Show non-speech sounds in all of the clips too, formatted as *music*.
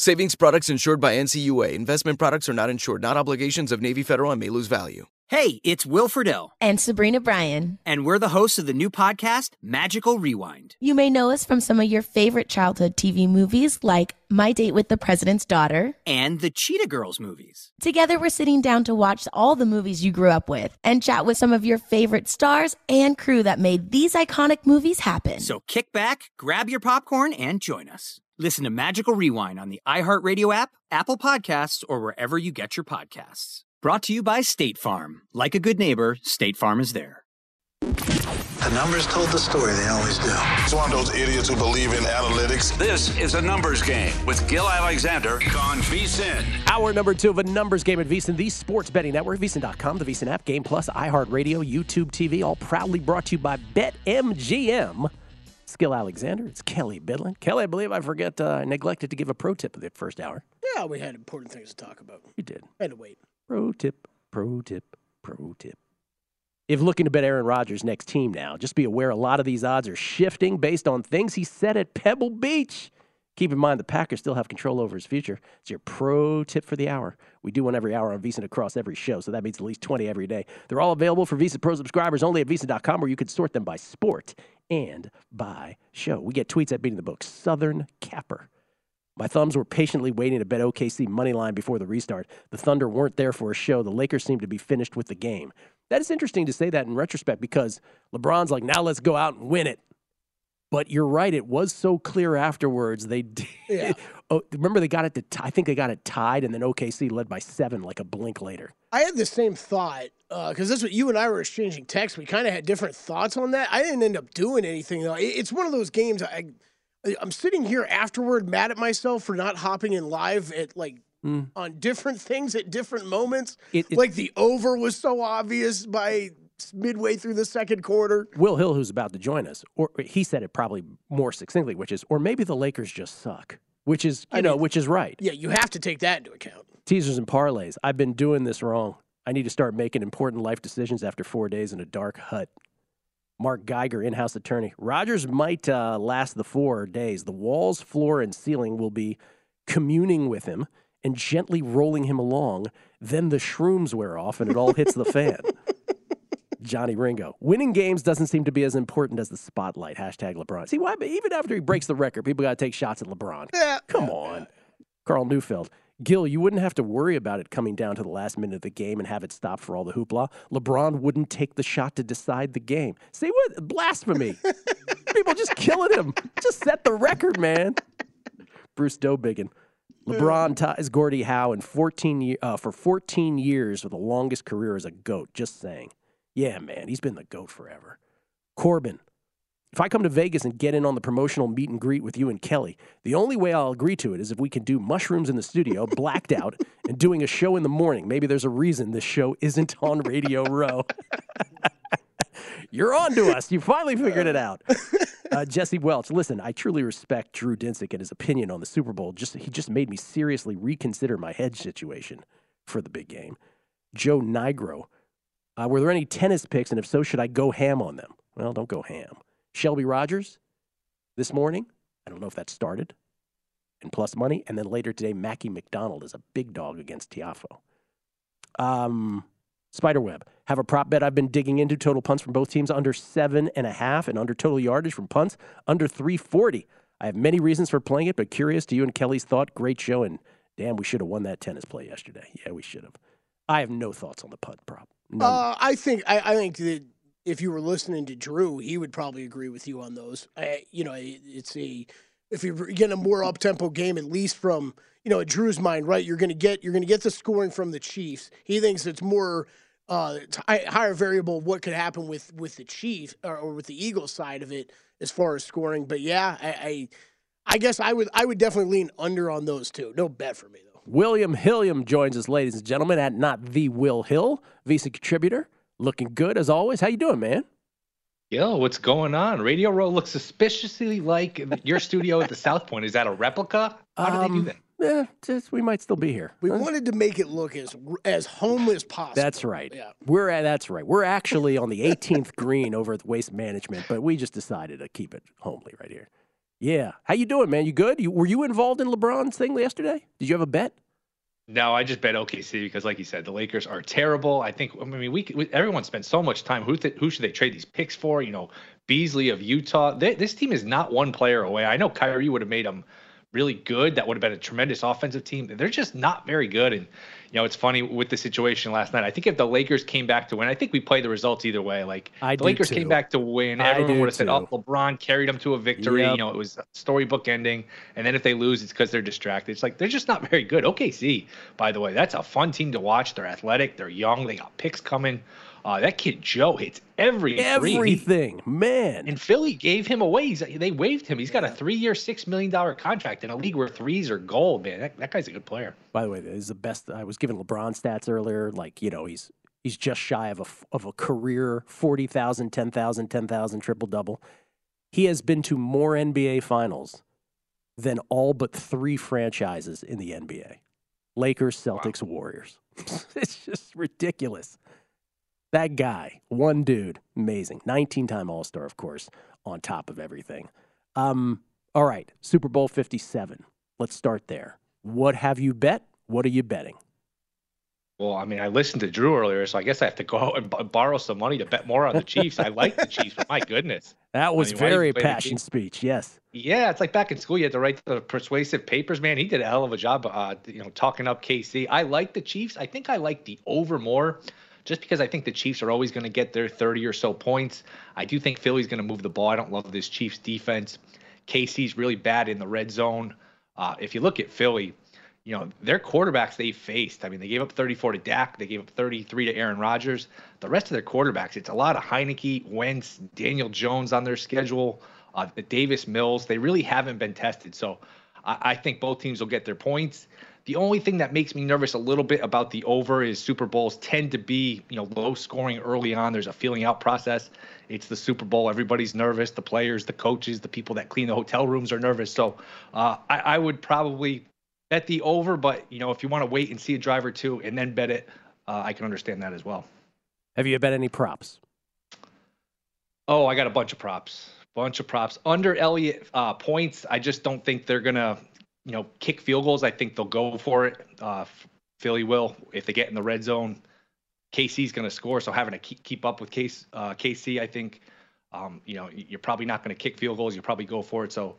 Savings products insured by NCUA. Investment products are not insured, not obligations of Navy Federal and may lose value. Hey, it's Will Friedle. And Sabrina Bryan. And we're the hosts of the new podcast, Magical Rewind. You may know us from some of your favorite childhood TV movies like My Date with the President's Daughter and the Cheetah Girls movies. Together, we're sitting down to watch all the movies you grew up with and chat with some of your favorite stars and crew that made these iconic movies happen. So kick back, grab your popcorn, and join us. Listen to Magical Rewind on the iHeartRadio app, Apple Podcasts, or wherever you get your podcasts. Brought to you by State Farm. Like a good neighbor, State Farm is there. The numbers told the story, they always do. It's one of those idiots who believe in analytics. This is a numbers game with Gill Alexander on VSIN. Hour number two of a numbers game at VSIN, the sports betting network, VSIN.com, the VSIN app, Game Plus, iHeartRadio, YouTube TV, all proudly brought to you by BetMGM. Gill Alexander. It's Kelley Bydlon. Kelley, I believe I forget, uh, I neglected to give a pro tip of the first hour. Yeah, we had important things to talk about. You did. I had to wait. Pro tip, pro tip, pro tip. If looking to bet Aaron Rodgers' next team now, just be aware a lot of these odds are shifting based on things he said at Pebble Beach. Keep in mind the Packers still have control over his future. It's your pro tip for the hour. We do one every hour on VSIN across every show, so that means at least 20 every day. They're all available for VSIN Pro subscribers only at VSIN.com, where you can sort them by sport and by show. We get tweets at beating the book. Southern Capper. My thumbs were patiently waiting to bet OKC money line before the restart. The Thunder weren't there for a show. The Lakers seemed to be finished with the game. That is interesting to say that in retrospect because LeBron's like, now let's go out and win it. But you're right; it was so clear afterwards. They did. *laughs* Yeah. oh, remember they got it to. T- I think they got it tied, and then OKC led by seven, like a blink later. I had the same thought uh, because that's what you and I were exchanging texts. We kind of had different thoughts on that. I didn't end up doing anything though. It's one of those games. I, I'm sitting here afterward, mad at myself for not hopping in live at like mm. on different things at different moments. It- it- like the over was so obvious by midway through the second quarter. Will Hill, who's about to join us, or he said it probably more succinctly, which is, or maybe the Lakers just suck, which is, you I know, mean- which is right. Yeah, you have to take that into account. Teasers and parlays. I've been doing this wrong. I need to start making important life decisions after four days in a dark hut. Mark Geiger, in house attorney. Rodgers might uh, last the four days. The walls, floor, and ceiling will be communing with him and gently rolling him along. Then the shrooms wear off and it all hits the fan. *laughs* Johnny Ringo. Winning games doesn't seem to be as important as the spotlight. Hashtag LeBron. See why? Even after he breaks the record, people got to take shots at LeBron. Yeah, Come on. Carl Neufeld. Gill, you wouldn't have to worry about it coming down to the last minute of the game and have it stop for all the hoopla. LeBron wouldn't take the shot to decide the game. See what? Blasphemy. *laughs* People just killing him. Just set the record, man. Bruce Dobiggin. LeBron ties Gordie Howe in 14 ye- uh, for 14 years with the longest career as a GOAT. Just saying. Yeah, man, he's been the GOAT forever. Corbin. If I come to Vegas and get in on the promotional meet and greet with you and Kelley, the only way I'll agree to it is if we can do mushrooms in the studio, blacked out, *laughs* and doing a show in the morning. Maybe there's a reason this show isn't on Radio Row. *laughs* You're on to us. You finally figured it out. *laughs* Uh, Jesse Welch, listen, I truly respect Drew Dinsick and his opinion on the Super Bowl. Just he just made me seriously reconsider my hedge situation for the big game. Joe Nigro, uh, were there any tennis picks, and if so, should I go ham on them? Well, don't go ham. Shelby Rogers, this morning, I don't know if that started, and plus money, and then later today, Mackie McDonald is a big dog against Tiafoe. Um, Spiderweb, have a prop bet I've been digging into. Total punts from both teams under seven and a half, and under total yardage from punts under 340. I have many reasons for playing it, but curious to you and Kelley's thought. Great show, and damn, we should have won that tennis play yesterday. Yeah, we should have. I have no thoughts on the punt prop. None. Uh, I think I, I think that if you were listening to Drew, he would probably agree with you on those. I, you know, it's a if you're getting a more up tempo game, at least from you know Drew's mind, right? You're to get you're to get the scoring from the Chiefs. He thinks it's more uh, t- higher variable of what could happen with with the Chiefs or, or with the Eagles side of it as far as scoring. But yeah, I, I I guess I would I would definitely lean under on those two. No bet for me though. William Hilliam joins us, ladies and gentlemen, at not the Will Hill, VSiN contributor. Looking good as always. How you doing, man? Yo, what's going on? Radio Row looks suspiciously like your studio at the *laughs* South Point. Is that a replica? How did they do Um, that? Yeah, just, we might still be here. We Huh? wanted to make it look as as home as possible. That's right. Yeah. We're at, that's right. We're actually on the 18th *laughs* green over at Waste Management, but we just decided to keep it homely right here. Yeah. How you doing, man? You good? You, were you involved in LeBron's thing yesterday? Did you have a bet? No, I just bet OKC because, like you said, the Lakers are terrible. I think. I mean, we, we everyone spent so much time. Who th- who should they trade these picks for? You know, Beasley of Utah. They, this team is not one player away. I know Kyrie would have made them really good. That would have been a tremendous offensive team. They're just not very good. And you know, it's funny with the situation last night. I think if the Lakers came back to win, I think we play the results either way. Like I the Lakers too. came back to win, everyone would have said, "Oh, LeBron carried them to a victory." Yep. You know, it was a storybook ending. And then if they lose, it's because they're distracted. It's like they're just not very good. OKC, by the way, that's a fun team to watch. They're athletic. They're young. They got picks coming. Uh, that kid Joe hits every. He- Everything. Man. and Philly gave him away. He's, they waived him. He's got a three-year, six million dollar contract in a league where threes are gold. Man, that, that guy's a good player. By the way, is the best. I was giving LeBron stats earlier. Like, you know, he's he's just shy of a of a career 40,000, 10,000, 10,000 triple double. He has been to more NBA finals than all but three franchises in the NBA. Lakers, Celtics, Warriors. *laughs* it's just ridiculous. That guy, one dude, amazing. 19 time All Star, of course, on top of everything. Um, all right, Super Bowl 57. Let's start there. What have you bet? What are you betting? Well, I mean, I listened to Drew earlier, so I guess I have to go out and b- borrow some money to bet more on the Chiefs. I like the Chiefs, but my goodness. That was mean, do you very passion speech. Yes. Yeah, it's like back in school, you had to write the persuasive papers. Man, he did a hell of a job, uh, you know, talking up KC. I like the Chiefs. I think I like the over more, just because I think the Chiefs are always going to get their 30 or so points. I do think Philly's going to move the ball. I don't love this Chiefs defense. KC's really bad in the red zone. Uh, if you look at Philly, you know, their quarterbacks they faced. I mean, they gave up 34 to Dak. They gave up 33 to Aaron Rodgers. The rest of their quarterbacks, it's a lot of Heineke, Wentz, Daniel Jones on their schedule, uh, Davis Mills. They really haven't been tested. So I, I think both teams will get their points. The only thing that makes me nervous a little bit about the over is Super Bowls tend to be, you know, low scoring early on. There's a feeling out process. It's the Super Bowl. Everybody's nervous. The players, the coaches, the people that clean the hotel rooms are nervous. So uh, I, I would probably bet the over, but you know, if you want to wait and see a drive or two and then bet it, uh, I can understand that as well. Have you bet any props? Oh, I got a bunch of props. Bunch of props. Under Elliott uh, points, I just don't think they're gonna, you know, kick field goals. I think they'll go for it. Uh, Philly will if they get in the red zone. KC's gonna score, so having to keep, keep up with Case, uh, KC, I think, um, you know, you're probably not gonna kick field goals. You probably go for it. So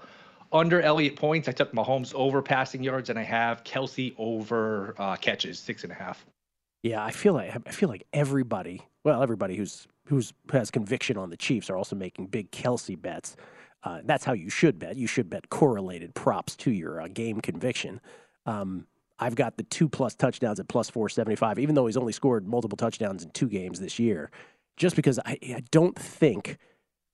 under Elliott points, I took Mahomes over passing yards, and I have Kelce over uh, catches, six and a half. Yeah, I feel like I feel like everybody, well, everybody who's who's has conviction on the Chiefs are also making big Kelce bets. Uh, that's how you should bet. You should bet correlated props to your uh, game conviction. Um, I've got the two plus touchdowns at plus four seventy five, even though he's only scored multiple touchdowns in two games this year. Just because I, I don't think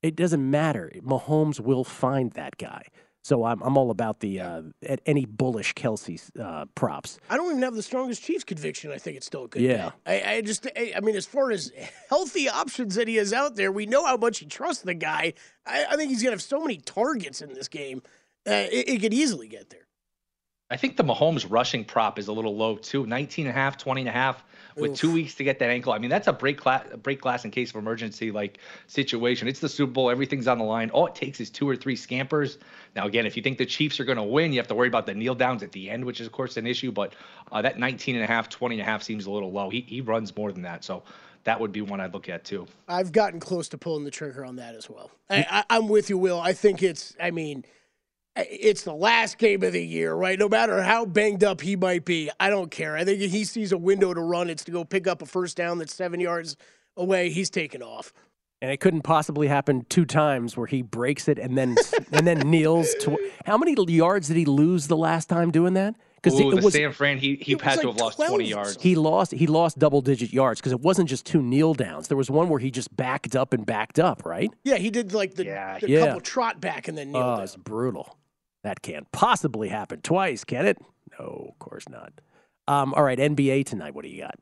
it doesn't matter. Mahomes will find that guy. So I'm I'm all about the uh, at any bullish Kelce uh, props. I don't even have the strongest Chiefs conviction. I think it's still a good Yeah. I, I just, I, I mean, as far as healthy options that he has out there, we know how much he trusts the guy. I, I think he's going to have so many targets in this game. Uh, it, it could easily get there. I think the Mahomes rushing prop is a little low too. 19 and a half, 20 and a half with Oof. two weeks to get that ankle. I mean, that's a break glass, break glass in case of emergency like situation. It's the Super Bowl. Everything's on the line. All it takes is two or three scampers. Now, again, if you think the Chiefs are going to win, you have to worry about the kneel downs at the end, which is, of course, an issue. But uh, that 19 and a half, 20 and a half seems a little low. He, he runs more than that. So that would be one I'd look at too. I've gotten close to pulling the trigger on that as well. I, I, I'm with you, Will. I think it's, I mean, it's the last game of the year, right? No matter how banged up he might be, I don't care. I think if he sees a window to run, it's to go pick up a first down that's seven yards away. He's taking off. and it couldn't possibly happen two times where he breaks it and then *laughs* and then kneels to how many yards did he lose the last time doing that because Ooh, it the was San Fran, he, he it was had to have lost 12 20 yards. he lost he lost double digit yards because it wasn't just two kneel downs there was one where he just backed up and backed up right Yeah, he did like the, Yeah, the yeah. couple trot back and then kneel oh down. it's brutal that can't possibly happen twice can it No, of course not. Um, all right, NBA tonight. What do you got?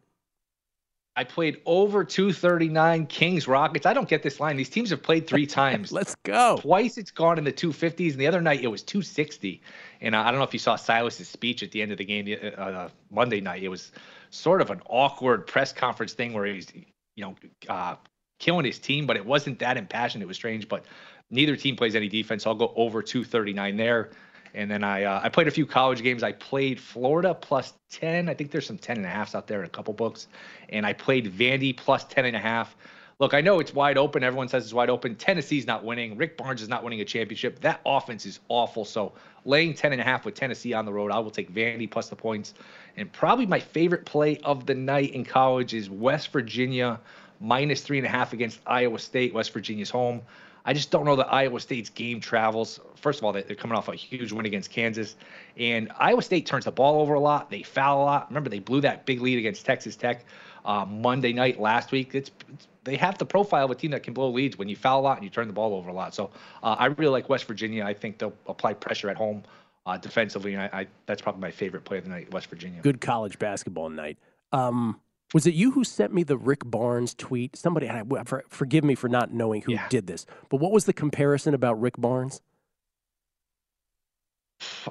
I played over 239 Kings Rockets. I don't get this line. These teams have played three *laughs* times. Let's go. Twice it's gone in the 250s, and the other night it was 260. And uh, I don't know if you saw Silas's speech at the end of the game uh, uh, Monday night. It was sort of an awkward press conference thing where he's, you know, uh, killing his team, but it wasn't that impassioned. It was strange, but neither team plays any defense. So I'll go over 239 there. And then I uh, I played a few college games. I played Florida plus 10. I think there's some 10 and a halfs out there in a couple books. And I played Vandy plus 10 and a half. Look, I know it's wide open. Everyone says it's wide open. Tennessee's not winning. Rick Barnes is not winning a championship. That offense is awful. So laying 10 and a half with Tennessee on the road, I will take Vandy plus the points. And probably my favorite play of the night in college is West Virginia minus three and a half against Iowa State. West Virginia's home. I just don't know that Iowa State's game travels. First of all, they're coming off a huge win against Kansas, and Iowa State turns the ball over a lot. They foul a lot. Remember, they blew that big lead against Texas Tech uh, Monday night last week. It's, it's, they have the profile of a team that can blow leads when you foul a lot and you turn the ball over a lot. So uh, I really like West Virginia. I think they'll apply pressure at home uh, defensively, and I, I, that's probably my favorite play of the night. West Virginia. Good college basketball night. Um, was it you who sent me the Rick Barnes tweet? Somebody, I, for, forgive me for not knowing who Yeah. did this, but what was the comparison about Rick Barnes?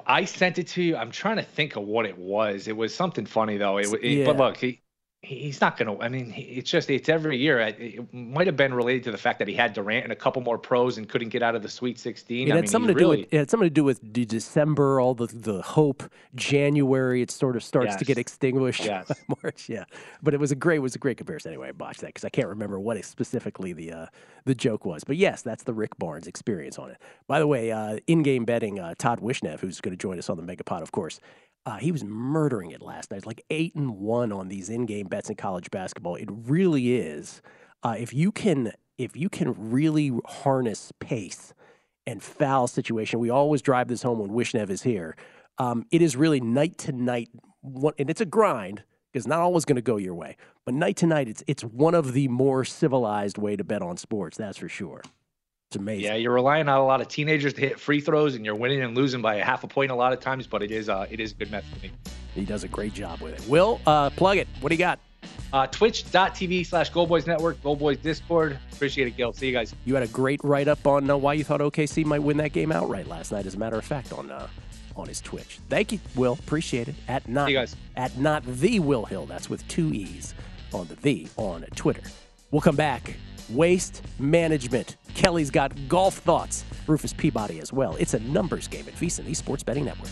I sent it to you. I'm trying to think of what it was. It was something funny though. It, it Yeah. but look, he he's not going to. I mean, it's just it's every year. It, might have been related to the fact that he had Durant and a couple more pros and couldn't get out of the Sweet 16. It I had mean, something to do with it had something to do with de- December, all the the hope. January, it sort of starts to get extinguished. *laughs* Yes. *laughs* by March, yeah. But it was a great it was a great comparison. Anyway, I botched that because I can't remember what specifically the uh, the joke was. But yes, that's the Rick Barnes experience on it. By the way, uh, in game betting, uh, Todd Wishnev, who's going to join us on the Megapod, of course. Uh, he was murdering it last night, like eight and one on these in-game bets in college basketball. It really is. Uh, if you can, if you can really harness pace, and foul situation. We always drive this home when Wishnev is here. Um, it is really night to night, and it's a grind because not always going to go your way. But night to night, it's it's one of the more civilized way to bet on sports. That's for sure. Amazing. yeah, you're relying on a lot of teenagers to hit free throws, and you're winning and losing by a half a point a lot of times. But it is uh, it is a good method. He does a great job with it. Will, uh, plug it. What do you got? Uh, Twitch.tv slash Go Boys Network, Go Boys Discord. Appreciate it, Gill. See you guys. You had a great write up on uh, why you thought OKC might win that game outright last night. As a matter of fact, on uh, on his Twitch. Thank you, Will. Appreciate it. At not See you guys. at not the Will Hill. That's with two e's on the V on Twitter. We'll come back. Waste management. Kelley's got golf thoughts. Rufus Peabody as well. It's a numbers game at VSiN, the Sports Betting Network.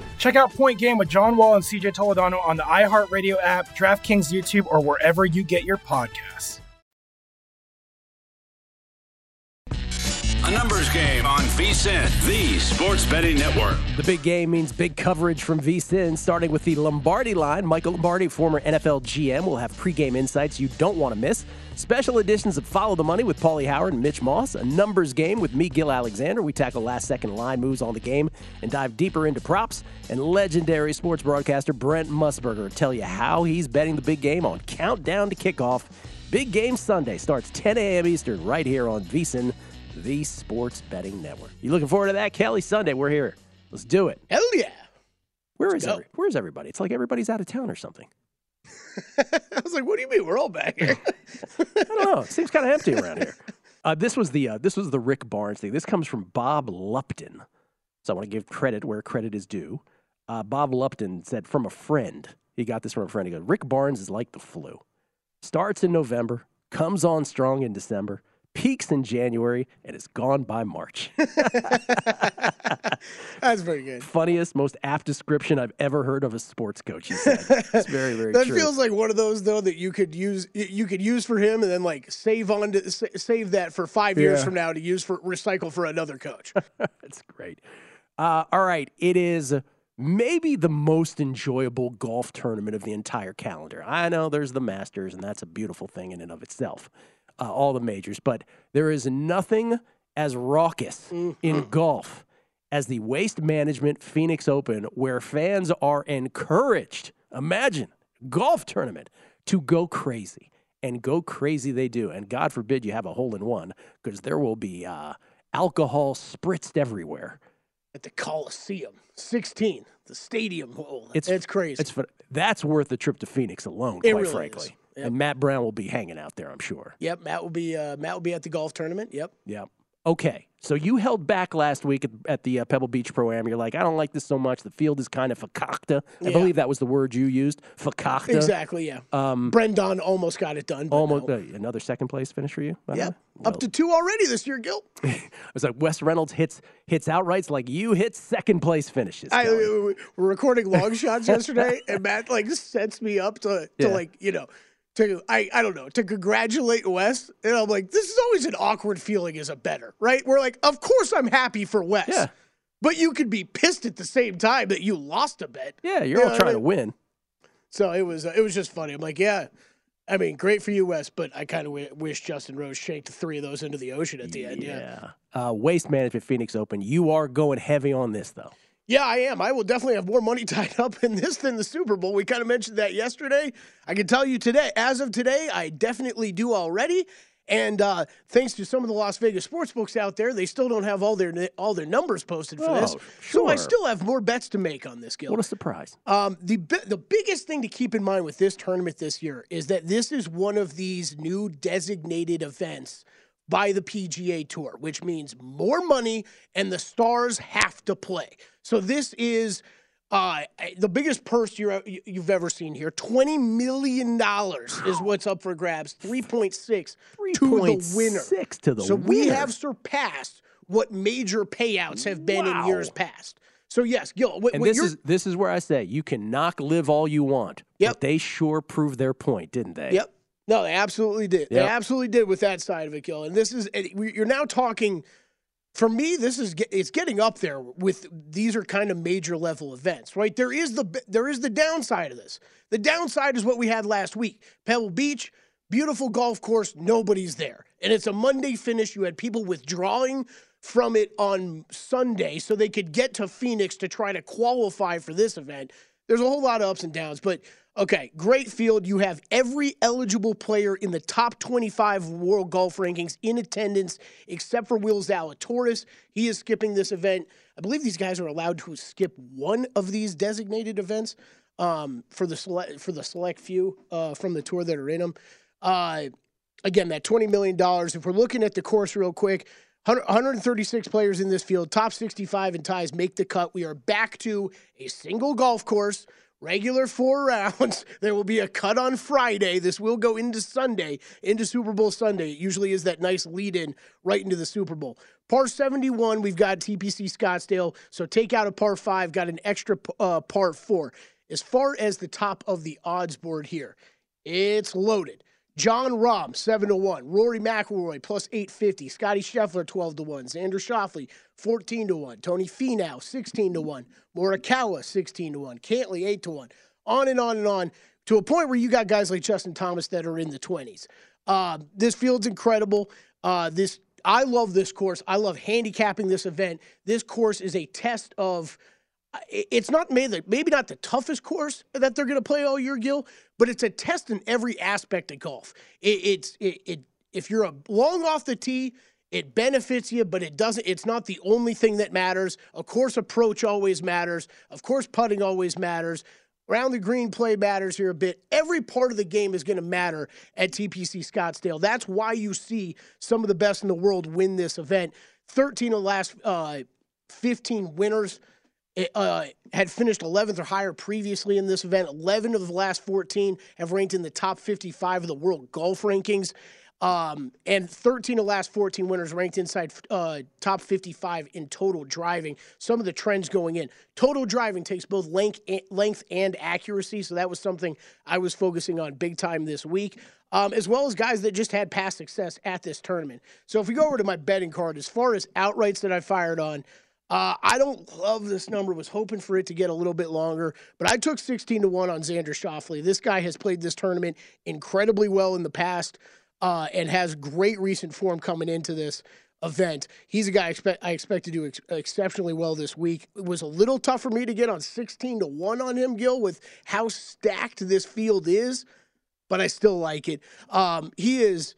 *laughs* Check out Point Game with John Wall and CJ Toledano on the iHeartRadio app, DraftKings YouTube, or wherever you get your podcasts. A numbers game on VSIN, the sports betting network. The big game means big coverage from VSIN, starting with the Lombardi line. Michael Lombardi, former NFL GM, will have pregame insights you don't want to miss. Special editions of Follow the Money with Pauly Howard and Mitch Moss. A numbers game with me, Gill Alexander. We tackle last second line moves on the game and dive deeper into props. And legendary sports broadcaster Brent Musburger tell you how he's betting the big game on Countdown to Kickoff. Big Game Sunday starts 10 a.m. Eastern right here on VSIN, the sports betting network. You looking forward to that? Kelley Sunday, we're here. Let's do it. Hell yeah. Where is every, where's everybody? It's like everybody's out of town or something. *laughs* I was like, what do you mean? We're all back here. *laughs* I don't know. It seems kind of empty around here. *laughs* Uh, this was the uh, this was the Rick Barnes thing. This comes from Bob Lupton, so I want to give credit where credit is due. Uh, Bob Lupton said from a friend. He got this from a friend. He goes, "Rick Barnes is like the flu. Starts in November, comes on strong in December, peaks in January, and is gone by March." *laughs* That's very good. Funniest, most apt description I've ever heard of a sports coach. He said, "It's very, very *laughs* that true." feels like one of those though that you could use you could use for him and then like save on to save that for five years Yeah. from now to use for recycle for another coach. *laughs* That's great. Uh, all right. It is maybe the most enjoyable golf tournament of the entire calendar. I know there's the Masters, and that's a beautiful thing in and of itself, uh, all the majors, but there is nothing as raucous in golf as the Waste Management Phoenix Open, where fans are encouraged. Imagine golf tournament to go crazy. And go crazy they do. And God forbid you have a hole in one, because there will be uh, alcohol spritzed everywhere. At the Coliseum, sixteen, the stadium hole. It's It's crazy. It's that's worth the trip to Phoenix alone, It quite really frankly. is. Yep. And Matt Brown will be hanging out there, I'm sure. Yep, Matt will be uh, Matt will be at the golf tournament. Yep. Yep. Okay. So you held back last week at, at the uh, Pebble Beach Pro Am. You're like, I don't like this so much. The field is kind of fakakta. I Yeah. believe that was the word you used. Fakakta. Exactly. Yeah. Um, Brendan almost got it done. Almost no. uh, another second place finish for you. the Yep. Up to two already this year, Gill. *laughs* I was like, Wes Reynolds hits hits outrights like you hit second place finishes. I, Kelley. we we were recording long *laughs* shots yesterday, and Matt like sets me up to, to Yeah. like you know to I I don't know to congratulate Wes, and I'm like, this is always an awkward feeling as a better, right? We're like, of course I'm happy for Wes, Yeah. but you could be pissed at the same time that you lost a bet. yeah, you're You know all what I trying to win. So it was uh, it was just funny. I'm like, yeah. I mean, great for you, Wes, but I kind of w- wish Justin Rose shanked three of those into the ocean at the end. Yeah. Uh, Waste Management Phoenix Open. You are going heavy on this though. Yeah, I am. I will definitely have more money *laughs* tied up in this than the Super Bowl. We kind of mentioned that yesterday. I can tell you today, as of today, I definitely do already. And uh, thanks to some of the Las Vegas sports books out there, they still don't have all their all their numbers posted for this. Oh, So I still have more bets to make on this, Gill. What a surprise. Um, the the biggest thing to keep in mind with this tournament this year is that this is one of these new designated events by the PGA Tour, which means more money and the stars have to play. So this is uh, the biggest purse you're, you've ever seen here. Twenty million dollars is what's up for grabs. Three point six to the winner. 3.6 to the so we have surpassed what major payouts have been in years past. So yes, Gill, what, And this is this is where I say you can knock live all you want. Yep. But they sure proved their point, didn't they? Yep. No, they absolutely did. They absolutely did with that side of it, Gill. And this is you're now talking. For me, this is it's getting up there with these are kind of major level events, right? There is the there is the downside of this. The downside is what we had last week. Pebble Beach, beautiful golf course, nobody's there, and it's a Monday finish. You had people withdrawing from it on Sunday so they could get to Phoenix to try to qualify for this event. There's a whole lot of ups and downs, but okay, great field. You have every eligible player in the top 25 world golf rankings in attendance, except for Will Zalatoris. He is skipping this event. I believe these guys are allowed to skip one of these designated events um, for the select for the select few uh, from the tour that are in them. Uh, again, that $20 million. If we're looking at the course real quick, 100 136 players in this field, top 65 in ties make the cut. We are back to a single golf course, regular four *laughs* rounds. There will be a cut on Friday. This will go into Sunday, into Super Bowl Sunday. It usually is that nice lead in right into the Super Bowl. Par 71, we've got TPC Scottsdale. So take out a par five, got an extra uh, par four. As far as the top of the odds board here, it's loaded. Jon Rahm, 7 to 1. Rory McIlroy, plus 850. Scottie Scheffler, 12 to 1. Xander Schauffele, 14 to 1. Tony Finau, 16 to 1. Morikawa, 16 to 1. Cantlay, 8 to 1. On and on and on to a point where you got guys like Justin Thomas that are in the 20s. Uh, this field's incredible. Uh, this I love this course. I love handicapping this event. This course is a test of it's not maybe, maybe not the toughest course that they're going to play all year, Gill, but it's a test in every aspect of golf. It, it's it, it if you're a long off the tee, it benefits you, but it doesn't. It's not the only thing that matters. Of course, approach always matters. Of course, putting always matters. Around the green play matters here a bit. Every part of the game is going to matter at TPC Scottsdale. That's why you see some of the best in the world win this event. 13 of the last uh, 15 winners uh, had finished 11th or higher previously in this event. 11 of the last 14 have ranked in the top 55 of the world golf rankings. Um, and 13 of the last 14 winners ranked inside uh, top 55 in total driving. Some of the trends going in. Total driving takes both length, length and accuracy. So that was something I was focusing on big time this week, um, as well as guys that just had past success at this tournament. So if we go over to my betting card, as far as outrights that I fired on, uh, I don't love this number. Was hoping for it to get a little bit longer, but I took 16 to one on Xander Schauffele. This guy has played this tournament incredibly well in the past, uh, and has great recent form coming into this event. He's a guy I expect, I expect to do ex- exceptionally well this week. It was a little tough for me to get on 16 to one on him, Gill, with how stacked this field is, but I still like it. Um, he is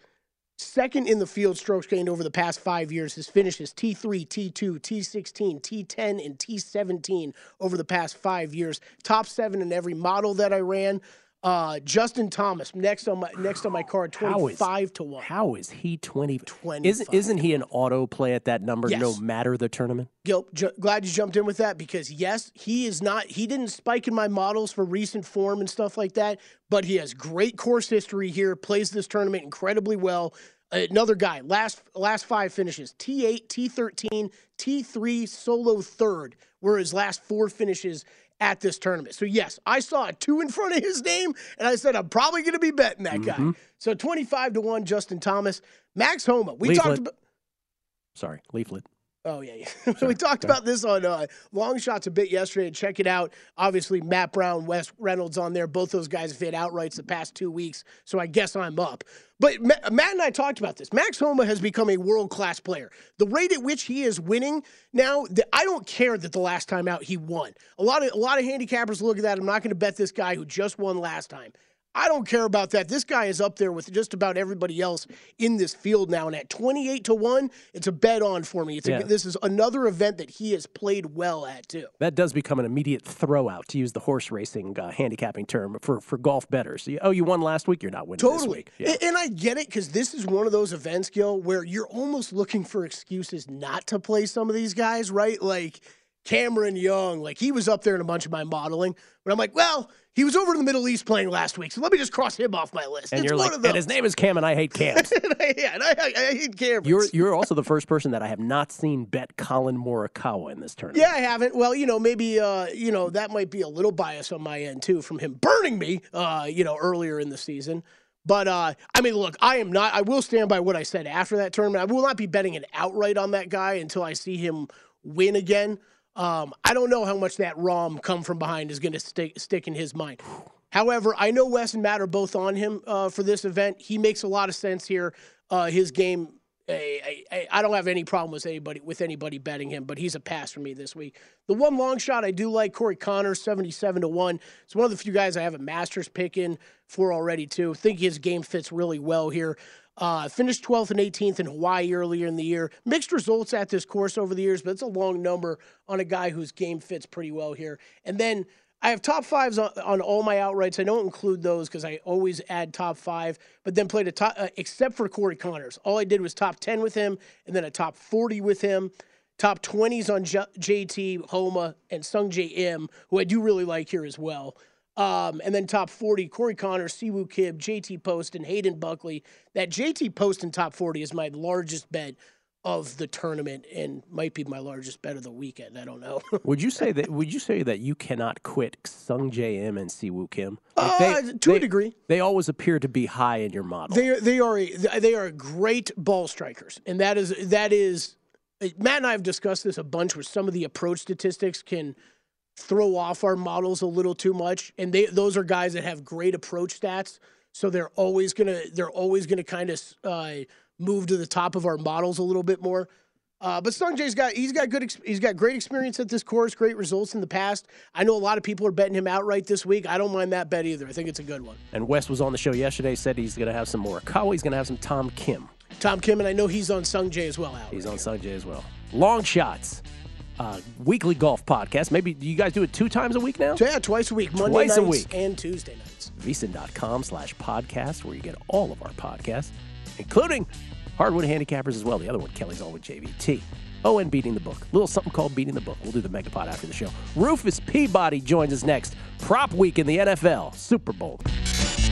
second in the field strokes gained over the past five years. Has finished his finishes T3, T2, T16, T10, and T17 over the past five years. Top seven in every model that I ran. Uh, Justin Thomas next on my next on my card, twenty five to one. How is he twenty? Isn't isn't he an auto play at that number yes. no matter the tournament? Gill, glad you jumped in with that because yes, he is not. He didn't spike in my models for recent form and stuff like that, but he has great course history here. Plays this tournament incredibly well. Another guy, last last five finishes T8, T13, T3, solo third were his last four finishes at this tournament. So, yes, I saw a two in front of his name, and I said, I'm probably going to be betting that mm-hmm. guy. So, 25 to 1, Justin Thomas. Max Homa, we Leaflet. talked about. Sorry, Leaflet. Oh yeah, yeah. *laughs* so we talked about this on uh, Long Shots a bit yesterday. And check it out. Obviously, Matt Brown, Wes Reynolds on there. Both those guys have hit outrights the past two weeks, so I guess I'm up. But Matt and I talked about this. Max Homa has become a world class player. The rate at which he is winning now, I don't care that the last time out he won. A lot of a lot of handicappers look at that. I'm not going to bet this guy who just won last time. I don't care about that. This guy is up there with just about everybody else in this field now. And at 28 to 1, it's a bet on for me. It's yeah. a, this is another event that he has played well at, too. That does become an immediate throw out, to use the horse racing uh, handicapping term, for, for golf bettors. oh, you won last week, you're not winning totally. Yeah. And, and I get it because this is one of those events, Gill, where you're almost looking for excuses not to play some of these guys, right? Like Cameron Young, like he was up there in a bunch of my modeling. But I'm like, well, he was over in the Middle East playing last week, so let me just cross him off my list. And it's you're like, and his name is Cam, and I hate *laughs* Cams. yeah, and I, I, hate Cam. You're you're also the first person that I have not seen bet Collin Morikawa in this tournament. Yeah, I haven't. Well, you know, maybe uh, you know that might be a little bias on my end too, from him burning me, uh, you know, earlier in the season. But uh, I mean, look, I am not. I will stand by what I said after that tournament. I will not be betting it outright on that guy until I see him win again. Um, I don't know how much that Rahm come from behind is going to stick stick in his mind. However, I know Wes and Matt are both on him uh, for this event. He makes a lot of sense here. Uh, his game, I, I, I, don't have any problem with anybody with anybody betting him, but he's a pass for me this week. The one long shot I do like, Corey Conners, seventy-seven to one. It's one of the few guys I have a Masters pick in for already too. Think his game fits really well here. Uh, finished 12th and 18th in Hawaii earlier in the year. Mixed results at this course over the years, but it's a long number on a guy whose game fits pretty well here. And then I have top fives on, on all my outrights. I don't include those because I always add top five, but then played a top, uh, except for Corey Conners. All I did was top 10 with him and then a top 40 with him. Top 20s on J- JT, Homa, and Sungjae Im, who I do really like here as well. Um, and then top 40, Corey Conners, Siwoo Kim, JT Poston, and Hayden Buckley. That JT Poston in top 40 is my largest bet of the tournament and might be my largest bet of the weekend. I don't know. *laughs* Would you say that? Would you say that you cannot quit Sungjae Im and Si Woo Kim? Uh, to a degree. They always appear to be high in your model. They are, they are they are great ball strikers, and that is that is Matt and I have discussed this a bunch. Where some of the approach statistics can throw off our models a little too much, and they those are guys that have great approach stats, so they're always gonna they're always gonna kind of uh, move to the top of our models a little bit more. Uh, but Sung Jae's got he's got good he's got great experience at this course, great results in the past. I know a lot of people are betting him outright this week. I don't mind that bet either. I think it's a good one. And Wes was on the show yesterday. Said he's going to have some Morikawa. He's going to have some Tom Kim. Tom Kim, and I know he's on Sung Jae as well. Out. He's on Sung Jae as well. Long shots. Uh, weekly golf podcast. Maybe you guys do it two times a week now? Yeah, twice a week. Monday Twice nights a week. and Tuesday nights. VSiN.com slash podcast, where you get all of our podcasts, including Hardwood Handicappers as well. The other one, Kelley's All with JVT. Oh, and Beating the Book. A little something called Beating the Book. We'll do the Megapod after the show. Rufus Peabody joins us next. Prop week in the NFL, Super Bowl.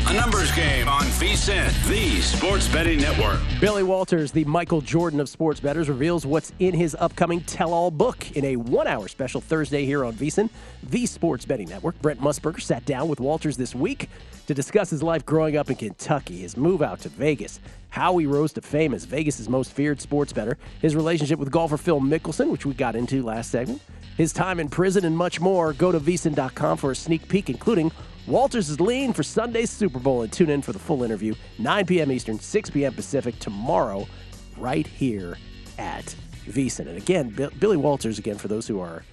A numbers game on VSIN, the sports betting network. Billy Walters, the Michael Jordan of sports bettors, reveals what's in his upcoming tell-all book in a one-hour special Thursday here on VSiN, the sports betting network. Brent Musburger sat down with Walters this week to discuss his life growing up in Kentucky, his move out to Vegas, how he rose to fame as Vegas' most feared sports bettor, his relationship with golfer Phil Mickelson, which we got into last segment, his time in prison, and much more. Go to VSiN.com for a sneak peek, including Walters' is lean for Sunday's Super Bowl, and tune in for the full interview, 9 p.m. Eastern, 6 p.m. Pacific, tomorrow, right here at VSiN. And again, Bill- Billy Walters, again, for those who are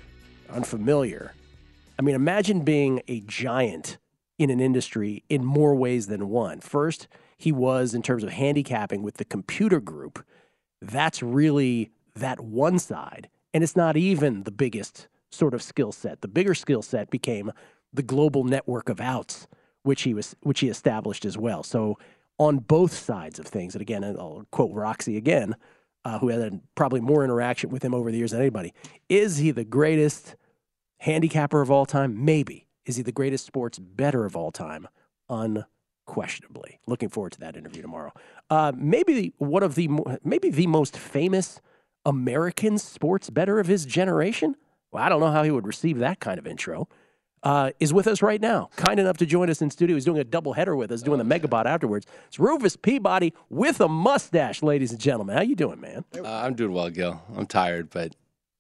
unfamiliar, I mean, imagine being a giant in an industry in more ways than one. First, he was in terms of handicapping with the computer group. That's really that one side. And it's not even the biggest sort of skill set. The bigger skill set became the global network of outs, which he was which he established as well. So on both sides of things, and again, I'll quote Roxy again, uh, who had probably more interaction with him over the years than anybody. Is he the greatest handicapper of all time? Maybe. Is he the greatest sports better of all time? Unquestionably. Looking forward to that interview tomorrow. Uh, maybe one of the maybe the most famous American sports better of his generation. Well, I don't know how he would receive that kind of intro. Uh, is with us right now. Kind enough to join us in studio. He's doing a double header with us, doing the Megapod afterwards. It's Rufus Peabody with a mustache, ladies and gentlemen. How you doing, man? Uh, I'm doing well, Gill. I'm tired, but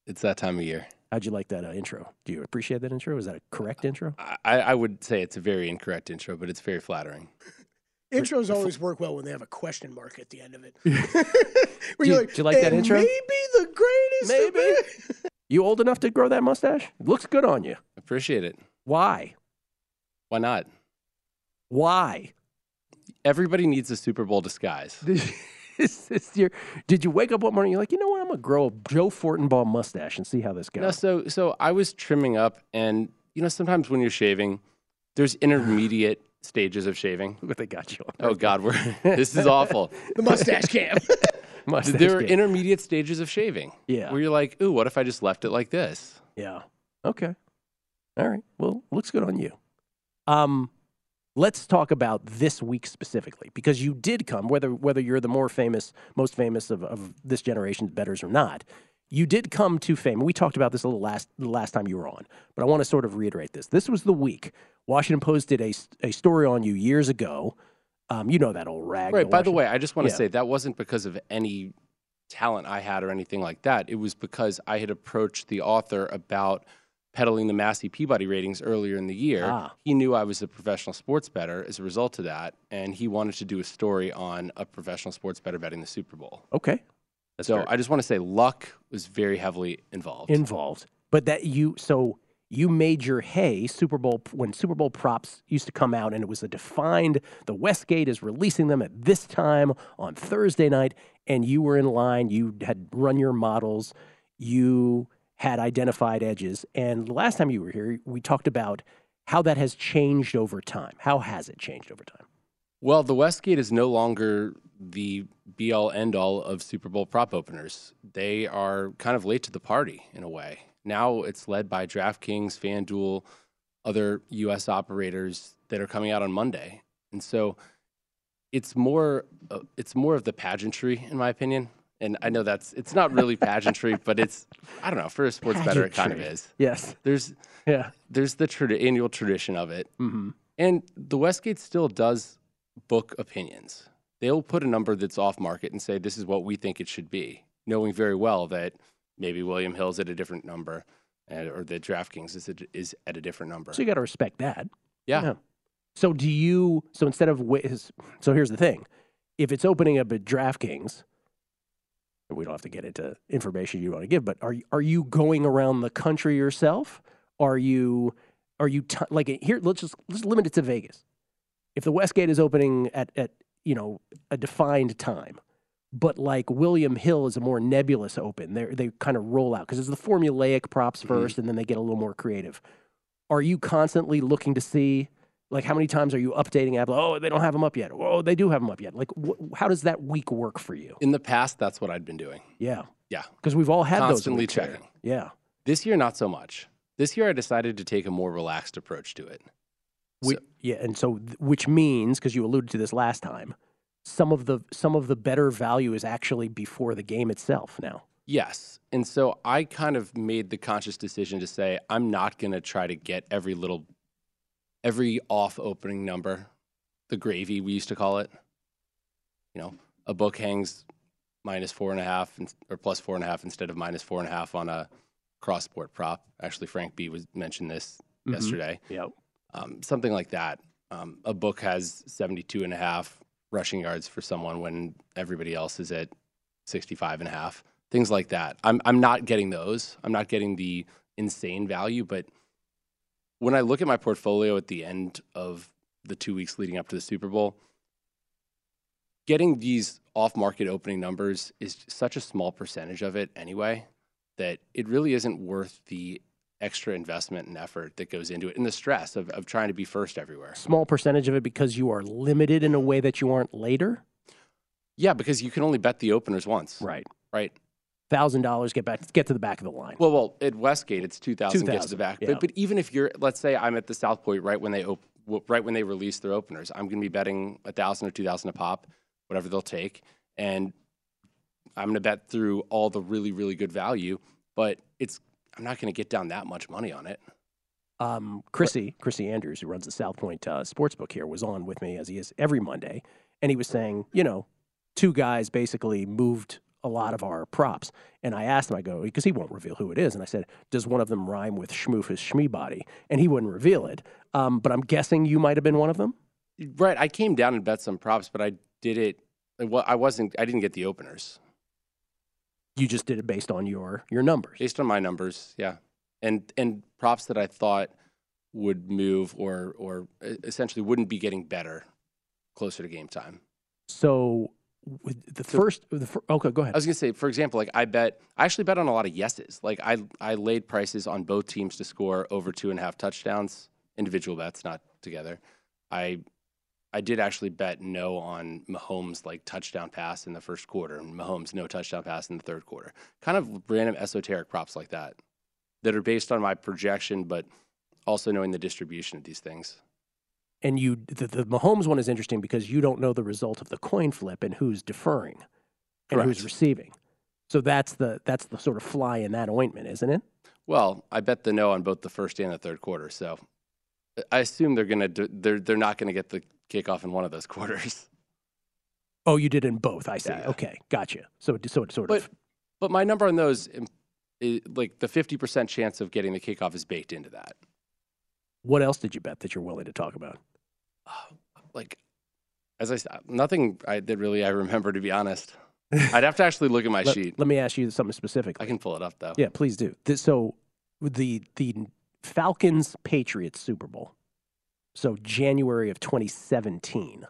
it's that time of year. How'd you like that uh, intro? Do you appreciate that intro? Is that a correct intro? I, I would say it's a very incorrect intro, but it's very flattering. *laughs* Intros always work well when they have a question mark at the end of it. *laughs* *laughs* Do Where you- you're like, do you like that intro?" Maybe the greatest. Maybe. You old enough to grow that mustache? Looks good on you. Appreciate it. Why? Why not? Why? Everybody needs a Super Bowl disguise. *laughs* Is this your, did you wake up one morning? You're like, you know what? I'm gonna grow a Joe Fortenbaugh mustache and see how this goes. No, so so I was trimming up, and you know sometimes when you're shaving, there's intermediate *sighs* stages of shaving. Look what they got you. On. Oh God, we're this is awful. *laughs* The mustache cam. *laughs* Mustache there are intermediate stages of shaving. Yeah. where you're like, ooh, what if I just left it like this? Yeah. Okay. All right. Well, looks good on you. Um, let's talk about this week specifically because you did come, whether whether you're the more famous, most famous of, of this generation's betters or not. You did come to fame. We talked about this a little last the last time you were on, but I want to sort of reiterate this. This was the week Washington Post did a, a story on you years ago. Um, you know that old rag. Right. By the way, I just want to Yeah. say that wasn't because of any talent I had or anything like that. It was because I had approached the author about peddling the Massey Peabody ratings earlier in the year. Ah. He knew I was a professional sports better as a result of that, and he wanted to do a story on a professional sports better betting the Super Bowl. Okay. so I just want to say luck was very heavily involved. involved. But that you so you made your hay Super Bowl when Super Bowl props used to come out and it was a defined the Westgate is releasing them at this time on Thursday night and you were in line, you had run your models, you had identified edges. And last time you were here, we talked about how that has changed over time. How has it changed over time? Well, the Westgate is no longer the be all end all of Super Bowl prop openers. They are kind of late to the party in a way. Now it's led by DraftKings, FanDuel, other US operators that are coming out on Monday. And so it's more uh, it's more of the pageantry in my opinion. And I know that's it's not really pageantry, but it's I don't know for a sports better it kind of is. Yes. There's Yeah. there's the trad- annual tradition of it, Mhm. and the Westgate still does book opinions. They'll put a number that's off market and say this is what we think it should be, knowing very well that maybe William Hill's at a different number, and, or that DraftKings is at, is at a different number. So you got to respect that. Yeah. So do you? So instead of so here's the thing: if it's opening up at DraftKings, we don't have to get into information you want to give, but are you- are you going around the country yourself? Are you are you t- like here? Let's just let's limit it to Vegas. If the Westgate is opening at at you know a defined time, but like William Hill is a more nebulous open. They they kind of roll out because it's the formulaic props mm-hmm. 1st and then they get a little more creative. Are you constantly looking to see like how many times are you updating Apple? Oh, they don't have them up yet. Oh, they do have them up yet. Like, wh- how does that week work for you? In the past, that's what I'd been doing. Yeah, Yeah. because we've all had Constantly those there. checking. Yeah, This year, not so much. This year, I decided to take a more relaxed approach to it. we, yeah, and so which means because you alluded to this last time, some of the some of the better value is actually before the game itself now. Yes. And so I kind of made the conscious decision to say, I'm not going to try to get every little, every off opening number, the gravy, we used to call it. You know, a book hangs minus four and a half and- or plus four and a half instead of minus four and a half on a cross sport prop. Actually, Frank B was mentioned this Mhm. yesterday. Yep. Um, something like that. Um, a book has 72 and a half rushing yards for someone when everybody else is at 65 and a half. Things like that. I'm, I'm not getting those. I'm not getting the insane value. But when I look at my portfolio at the end of the two weeks leading up to the Super Bowl, getting these off market opening numbers is such a small percentage of it anyway that it really isn't worth the extra investment and effort that goes into it and the stress of, of trying to be first everywhere. Small percentage of it because you are limited in a way that you aren't later. Yeah, because you can only bet the openers once. Right. Right. Thousand dollars get back get to the back of the line. Well, well, at Westgate, it's two thousand gets to the back. yeah. But, but even if you're, let's say, I'm at the South Point right when they op- right when they release their openers, I'm going to be betting a thousand or two thousand a pop, whatever they'll take, and I'm going to bet through all the really really good value. But it's I'm not going to get down that much money on it. um, Chrissy, Chrissy Andrews, who runs the South Point uh, Sportsbook here, was on with me as he is every Monday, and he was saying, you know, two guys basically moved a lot of our props, and I asked him, I go, because he won't reveal who it is, and I said, does one of them rhyme with Schmoofus Schmeebody? And he wouldn't reveal it, um, but I'm guessing you might have been one of them. Right. I came down and bet some props, but I did it. Well, I wasn't. I didn't get the openers You just did it based on your your numbers. based on my numbers. Yeah, and and props that I thought would move or or essentially wouldn't be getting better closer to game time. So with the first, the fir- okay, go ahead. I was gonna say, for example, like I bet, I actually bet on a lot of yeses. Like I, I laid prices on both teams to score over two and a half touchdowns, individual bets, not together. I, I did actually bet no on Mahomes like touchdown pass in the first quarter, and Mahomes no touchdown pass in the third quarter. Kind of random esoteric props like that, that are based on my projection, but also knowing the distribution of these things. And you the, the Mahomes one is interesting because you don't know the result of the coin flip and who's deferring and who's receiving. So that's the that's the sort of fly in that ointment, isn't it? Well, I bet the no on both the first and the third quarter. So I assume they're gonna do, they're they're not gonna get the kickoff in one of those *laughs* quarters. Oh, you did in both. I see. Yeah. Okay, gotcha. So so it sort But of but my number on those, um, like the fifty percent chance of getting the kickoff is baked into that. What else did you bet that you're willing to talk about? *sighs* Like as I said, nothing I, that really I remember to be honest. *laughs* I'd have to actually look at my let, sheet. let me ask you something specific. I can pull it up though. Yeah, please do. This, so the the Falcons Patriots Super Bowl. So January of 2017,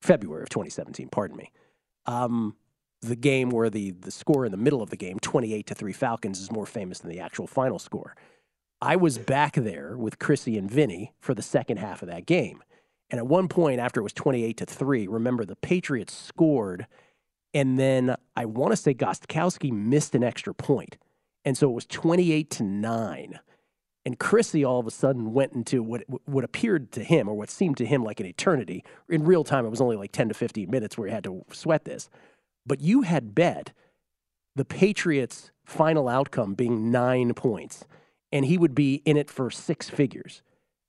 February of 2017. Pardon me. Um, the game where the the score in the middle of the game, 28 to three Falcons, is more famous than the actual final score. I was back there with Chrissy and Vinny for the second half of that game. And at one point, after it was 28 to 3, remember the Patriots scored. And then I want to say Gostkowski missed an extra point. And so it was 28 to 9. And Chrissy all of a sudden went into what what appeared to him, or what seemed to him like an eternity. In real time, it was only like 10 to 15 minutes where he had to sweat this. But you had bet the Patriots' final outcome being nine points, and he would be in it for six figures.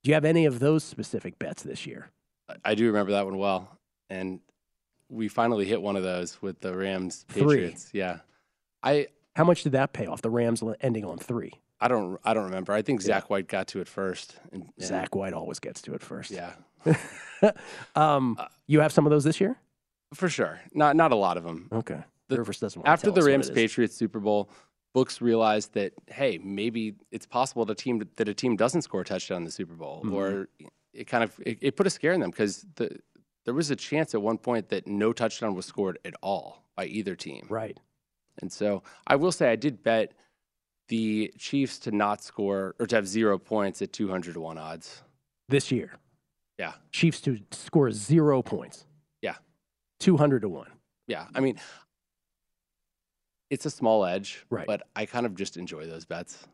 Do you have any of those specific bets this year? I do remember that one well, and we finally hit one of those with the Rams Three. Patriots. Yeah, I How much did that pay off? The Rams ending on three. I don't I don't remember. I think Zach White got to it first. And, Zach White always gets to it first. Yeah, *laughs* um, you have some of those this year? for sure. Not not a lot of them. Okay. The- doesn't After the Rams. Patriots Super Bowl, books realized that hey, maybe it's possible that a team that a team doesn't score a touchdown in the Super Bowl, Mhm. or it kind of it, it put a scare in them because the there was a chance at one point that no touchdown was scored at all by either team. Right. And so I will say I did bet the Chiefs to not score or to have zero points at 200 to 1 odds. This year. Yeah. Chiefs to score zero points. Yeah. 200 to 1. Yeah. I mean, it's a small edge, Right. but I kind of just enjoy those bets.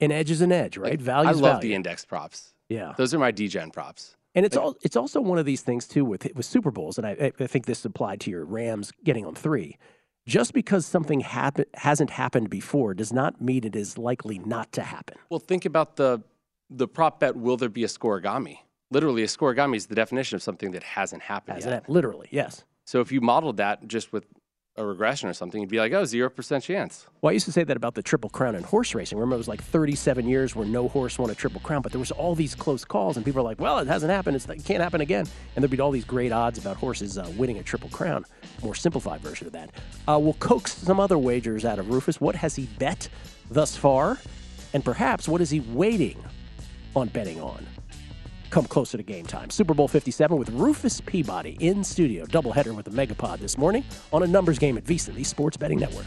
An edge is an edge, right? Like, value I love value. the index props. Yeah. Those are my degen props. And it's Like- all it's also one of these things too with with Super Bowls, and I, I think this applied to your Rams getting on three. Just because something happen, hasn't happened before does not mean it is likely not to happen. Well, think about the the prop bet will there be a scorigami? Literally, a scorigami is the definition of something that hasn't happened Hasn't yet. happened, literally, yes. So if you modeled that just with a regression or something, you'd be like, oh, 0% chance. Well, I used to say that about the Triple Crown in horse racing. Remember, it was like 37 years where no horse won a Triple Crown, but there was all these close calls, and people are like, "Well, it hasn't happened. It's, it can't happen again." And there'd be all these great odds about horses uh, winning a Triple Crown. More simplified version of that. Uh, we'll coax some other wagers out of Rufus. What has he bet thus far, and perhaps what is he waiting on betting on? Come closer to game time. Super Bowl 57 with Rufus Peabody in studio. Doubleheader with the Megapod this morning on a numbers game at VSiN, the Sports Betting Network.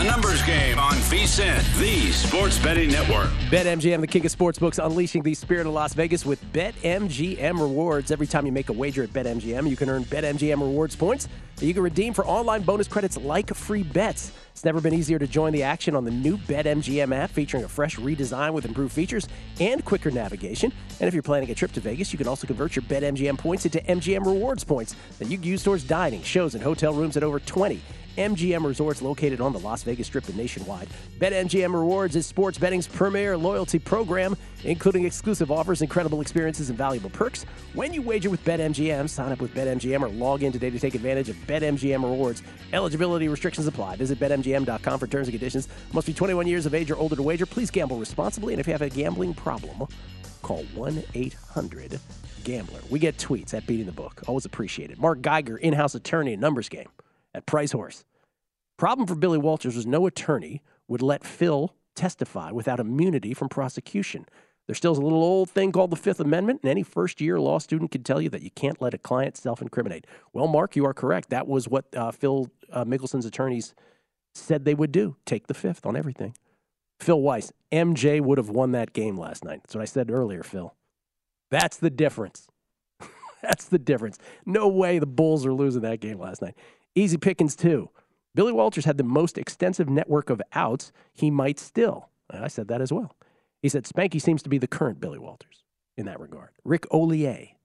A numbers game on VSiN, the Sports Betting Network. BetMGM, the king of sportsbooks, unleashing the spirit of Las Vegas with BetMGM rewards. Every time you make a wager at BetMGM, you can earn BetMGM rewards points that you can redeem for online bonus credits like free bets. It's never been easier to join the action on the new BetMGM app, featuring a fresh redesign with improved features and quicker navigation. And if you're planning a trip to Vegas, you can also convert your BetMGM points into MGM rewards points that you can use towards dining, shows, and hotel rooms at over 20 MGM resorts located on the Las Vegas Strip and nationwide. BetMGM Rewards is sports betting's premier loyalty program, including exclusive offers, incredible experiences, and valuable perks. When you wager with BetMGM, sign up with BetMGM or log in today to take advantage of BetMGM Rewards. Eligibility restrictions apply. Visit BetMGM.com for terms and conditions. Must be 21 years of age or older to wager. Please gamble responsibly, and if you have a gambling problem, call 1 800 Gambler. We get tweets at Beating the Book. Always appreciated. Mark Geiger, in house attorney numbers game at Price Horse. Problem for Billy Walters was no attorney would let Phil testify without immunity from prosecution. There still a little old thing called the Fifth Amendment, and any first year law student can tell you that you can't let a client self incriminate. Well, Mark, you are correct. That was what uh, Phil uh, Mickelson's attorneys said they would do take the fifth on everything. Phil Weiss, MJ would have won that game last night. That's what I said earlier, Phil. That's the difference. *laughs* That's the difference. No way the Bulls are losing that game last night. Easy pickings, too. Billy Walters had the most extensive network of outs. He might still. I said that as well. He said Spanky seems to be the current Billy Walters in that regard. Rick Olier.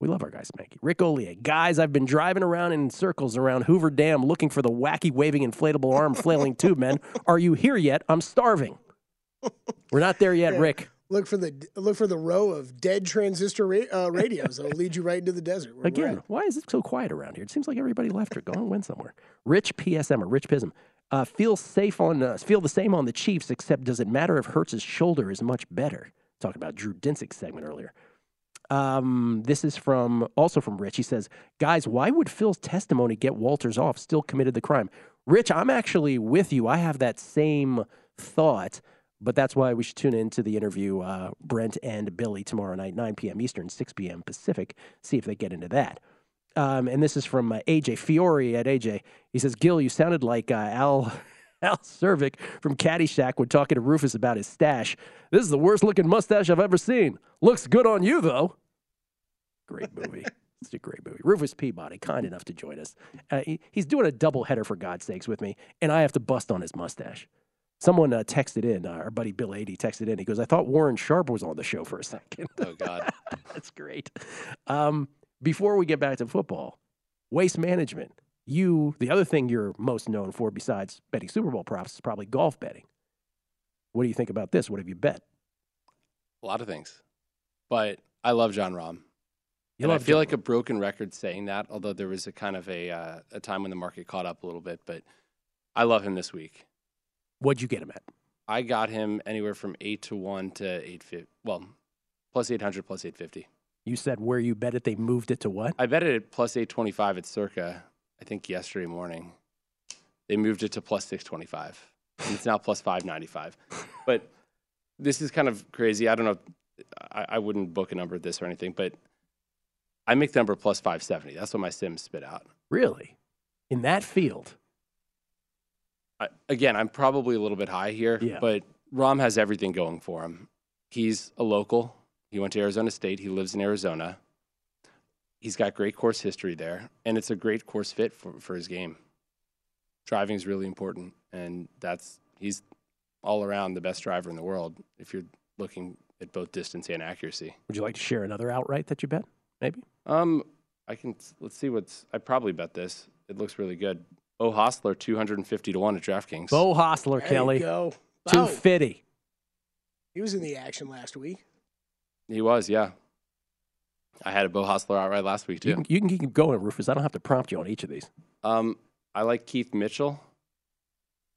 We love our guy Spanky. Rick Olier. Guys, I've been driving around in circles around Hoover Dam looking for the wacky waving inflatable arm flailing tube men. Are you here yet? I'm starving. We're not there yet, *laughs* Yeah. Rick. Look for the look for the row of dead transistor ra- uh, *laughs* radios that'll lead you right into the desert. Again, why is it so quiet around here? It seems like everybody left or gone went somewhere. Rich PSM or Rich Pism. Uh, feel safe on uh, feel the same on the Chiefs, except does it matter if Hurts's shoulder is much better? Talking about Drew Dinsick's segment earlier. Um, this is from also from Rich. He says, "Guys, why would Phil's testimony get Walters off? Still committed the crime." Rich, I'm actually with you. I have that same thought, but that's why we should tune in to the interview uh, Brent and Billy tomorrow night, 9 p.m. Eastern, 6 p.m. Pacific. See if they get into that. Um, and this is from uh, AJ Fiore at AJ. He says, "Gill, you sounded like uh, Al." *laughs* Al Czervik from Caddyshack when talking to Rufus about his stash. This is the worst looking mustache I've ever seen. Looks good on you, though. Great movie. *laughs* It's a great movie. Rufus Peabody, kind enough to join us. Uh, he, he's doing a double header for God's sakes with me, and I have to bust on his mustache. Someone uh, texted in, uh, our buddy Bill 80 texted in. He goes, I thought Warren Sharp was on the show for a second. Oh, God. *laughs* That's great. Um, before we get back to football, waste management. You, the other thing you're most known for besides betting Super Bowl props is probably golf betting. What do you think about this? What have you bet? A lot of things. But I love Jon Rahm. You And I feel John like a broken record saying that, although there was a kind of a uh, a time when the market caught up a little bit. But I love him this week. What'd you get him at? I got him anywhere from eight to one to eight fifty. Well, plus eight hundred, plus eight fifty. You said where you bet it, they moved it to what? I bet it at plus eight twenty five at Circa. I think yesterday morning. They moved it to plus six twenty five. And it's now plus five ninety five. *laughs* But this is kind of crazy. I don't know. I, I wouldn't book a number at this or anything, but I make the number plus five seventy. That's what my Sims spit out. Really? In that field? I, again, I'm probably a little bit high here, Yeah. but Rahm has everything going for him. He's a local. He went to Arizona State. He lives in Arizona. He's got great course history there, and it's a great course fit for, for his game. Driving is really important, and that's he's all around the best driver in the world if you're looking at both distance and accuracy. Would you like to share another outright that you bet? Maybe? Um, I can let's see what's I probably bet this. It looks really good. Oh, Hossler, two hundred and fifty to one at DraftKings. Beau Hossler, There Kelley. you go. Beau. 250. He was in the action last week. He was, yeah. I had a Beau Hossler outright last week too. You can, you can keep going, Rufus. I don't have to prompt you on each of these. Um, I like Keith Mitchell.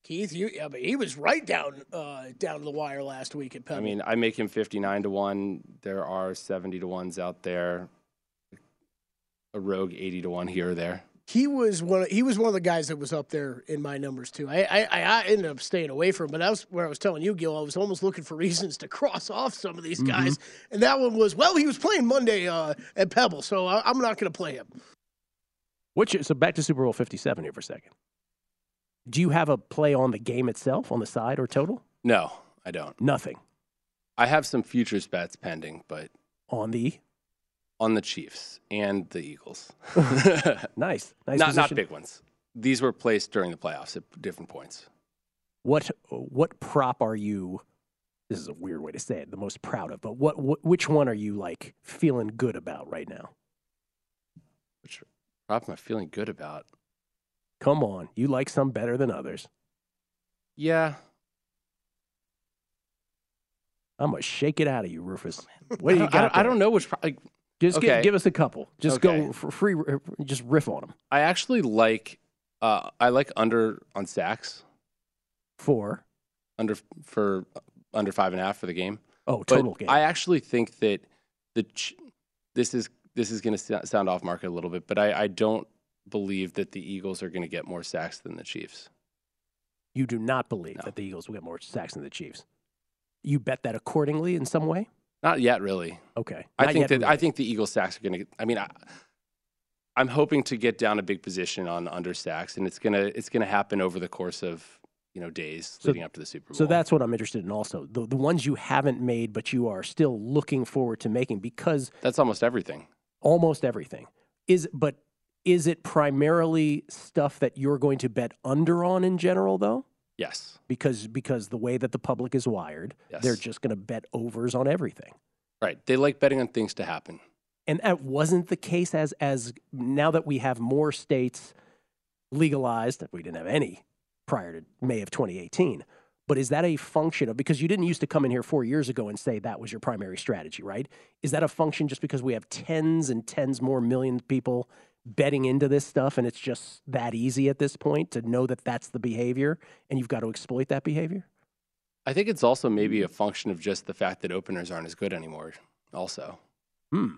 Keith, you, yeah, but he was right down uh, down to the wire last week at Pebble. I mean, I make him fifty nine to one. There are seventy to ones out there. A rogue eighty to one here or there. He was one. Of, he was one of the guys that was up there in my numbers too. I, I I ended up staying away from him, but that was where I was telling you, Gill. I was almost looking for *laughs* reasons to cross off some of these guys, and that one was well, he was playing Monday uh, at Pebble, so I, I'm not going to play him. Which, so back to Super Bowl 57 here for a second. Do you have a play on the game itself, on the side or total? No, I don't. Nothing. I have some futures bets pending, but On the on the Chiefs and the Eagles. *laughs* *laughs* nice, nice. not not big ones. These were placed during the playoffs at different points. What what prop are you? This is a weird way to say it. The most proud of, but what, what which one are you like feeling good about right now? Which prop am I feeling good about? Come on, you like some better than others. Yeah, I'm gonna shake it out of you, Rufus. Oh, what do you I got? don't, I don't know which. Pro- like, Just okay. give us a couple. Just Okay. go for free. Just riff on them. I actually like. Uh, I like under on sacks For under for under five and a half for the game. oh, But total game. I actually think that the ch- this is this is going to sound off market a little bit, but I, I don't believe that the Eagles are going to get more sacks than the Chiefs. you do not believe No. that the Eagles will get more sacks than the Chiefs. You bet that accordingly in some way. Not yet, really. Okay, I Not think that I think the Eagles sacks are going to. I mean, I, I'm hoping to get down a big position on under sacks, and it's gonna it's gonna happen over the course of you you know days So- leading up to the Super Bowl. So that's what I'm interested in also. The the ones you haven't made but you are still looking forward to making because that's almost everything. almost everything. Is but is it primarily stuff that you're going to bet under on in general though? Yes. Because because the way that the public is wired, they're just going to bet overs on everything. Right. They like betting on things to happen. And that wasn't the case as as now that we have more states legalized, we didn't have any prior to May of 2018. But is that a function of because you didn't used to come in here four years ago and say that was your primary strategy, right? Is that a function just because we have tens and tens more million people betting into this stuff and it's just that easy at this point to know that that's the behavior and you've got to exploit that behavior? I think it's also maybe a function of just the fact that openers aren't as good anymore. Also, Hmm.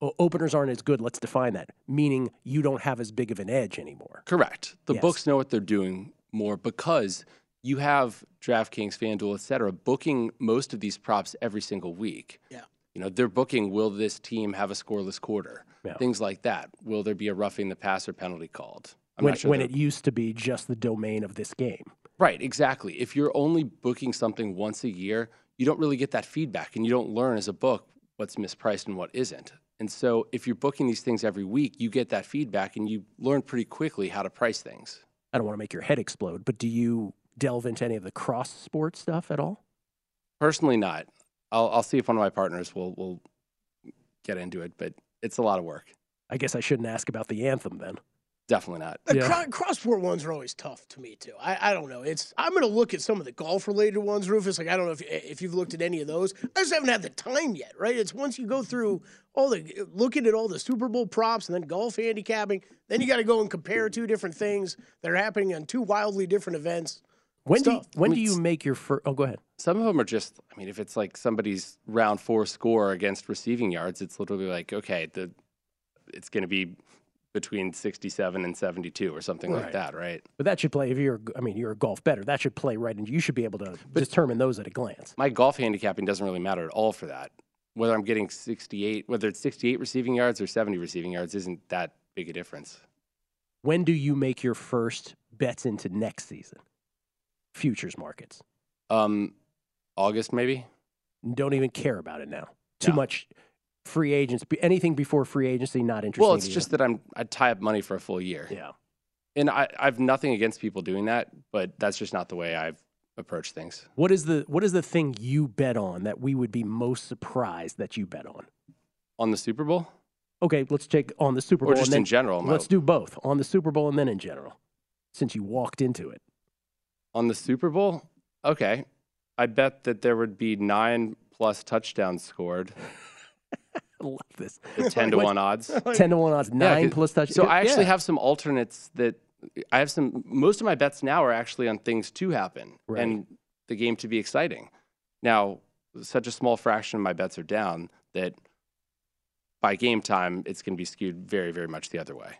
O- openers aren't as good. Let's define that. Meaning you don't have as big of an edge anymore. correct. The Yes. books know what they're doing more because you have DraftKings, FanDuel, et cetera, booking most of these props every single week. Yeah. You know, they're booking will this team have a scoreless quarter? Yeah. Things like that. Will there be a roughing the passer penalty called? I'm when sure when it used to be just the domain of this game. Right, exactly. If you're only booking something once a year, you don't really get that feedback and you don't learn as a book what's mispriced and what isn't. And so if you're booking these things every week, you get that feedback and you learn pretty quickly how to price things. I don't want to make your head explode, but do you delve into any of the cross sport stuff at all? Personally, not. I'll, I'll see if one of my partners will, will get into it, but it's a lot of work. I guess I shouldn't ask about the anthem then. Definitely not. The cro- cross sport ones are always tough to me too. I, I don't know. It's I'm going to look at some of the golf related ones, Rufus. Like I don't know if if you've looked at any of those. I just haven't had the time yet. Right? It's once you go through all the looking at all the Super Bowl props and then golf handicapping, then you got to go and compare two different things that are happening on two wildly different events. When do you, when I do you make your first? Oh, go ahead. Some of them are just, I mean, if it's like somebody's round four score against receiving yards, it's literally like, okay, the it's going to be between 67 and 72 or something like that, right? But that should play if you're. I mean, you're a golf better. That should play right, and you should be able to determine those at a glance. My golf handicapping doesn't really matter at all for that. Whether I'm getting 68, whether it's 68 receiving yards or 70 receiving yards isn't that big a difference. When do you make your first bets into next season? Futures markets. Um, August maybe. Don't even care about it now. Too No. much free agents. Anything before free agency, not interesting. Well, it's to you. just that I'm I tie up money for a full year. Yeah. And I I've nothing against people doing that, but that's just not the way I've approached things. What is the what is the thing you bet on that we would be most surprised that you bet on? On the Super Bowl? Okay, let's take on the Super Or Bowl. just and then, in general, Let's do both on the Super Bowl and then in general, since you walked into it. On the Super Bowl? Okay. I bet that there would be nine plus touchdowns scored. *laughs* I love this. At *laughs* 10 to 1 odds. *laughs* 10 to 1 odds, Yeah, plus touchdowns. So I actually yeah. have some alternates that I have some. Most of my bets now are actually on things to happen Right. and the game to be exciting. Now, such a small fraction of my bets are down that by game time it's going to be skewed very, very much the other way.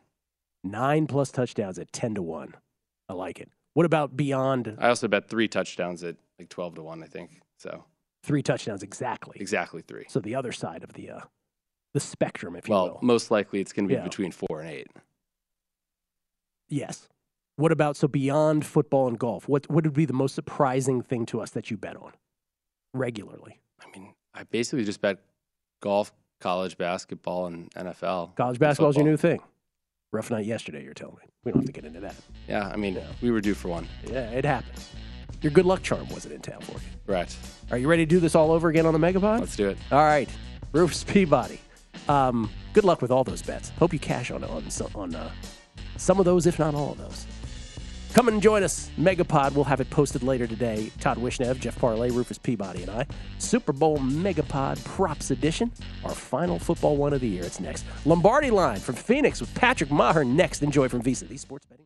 nine plus touchdowns at 10 to 1. I like it. What about beyond I also bet three touchdowns at like twelve to one. I think so. three touchdowns exactly? Exactly three. So the other side of the uh, the spectrum, if you Well, will. most likely it's going to be Yeah. between four and eight. Yes. What about so beyond football and golf? What what would be the most surprising thing to us that you bet on regularly? I mean, I basically just bet golf, college basketball, and NFL. College and basketball is your football. new thing. Rough night yesterday. You're telling me. We don't have to get into that. Yeah, I mean, we were due for one. Yeah, it happens. Your good luck charm wasn't in town for you. Right. Are you ready to do this all over again on the Megapod? Let's do it. All right, Rufus Peabody. Um, good luck with all those bets. Hope you cash on on some, on uh, some of those, if not all of those. Come and join us, Megapod. We'll have it posted later today. Todd Wishnev, Jeff Parlay, Rufus Peabody, and I. Super Bowl Megapod Props Edition, our final football one of the year. It's next. Lombardi Line from Phoenix with Patrick Maher next. Enjoy from VSiN, the sports betting.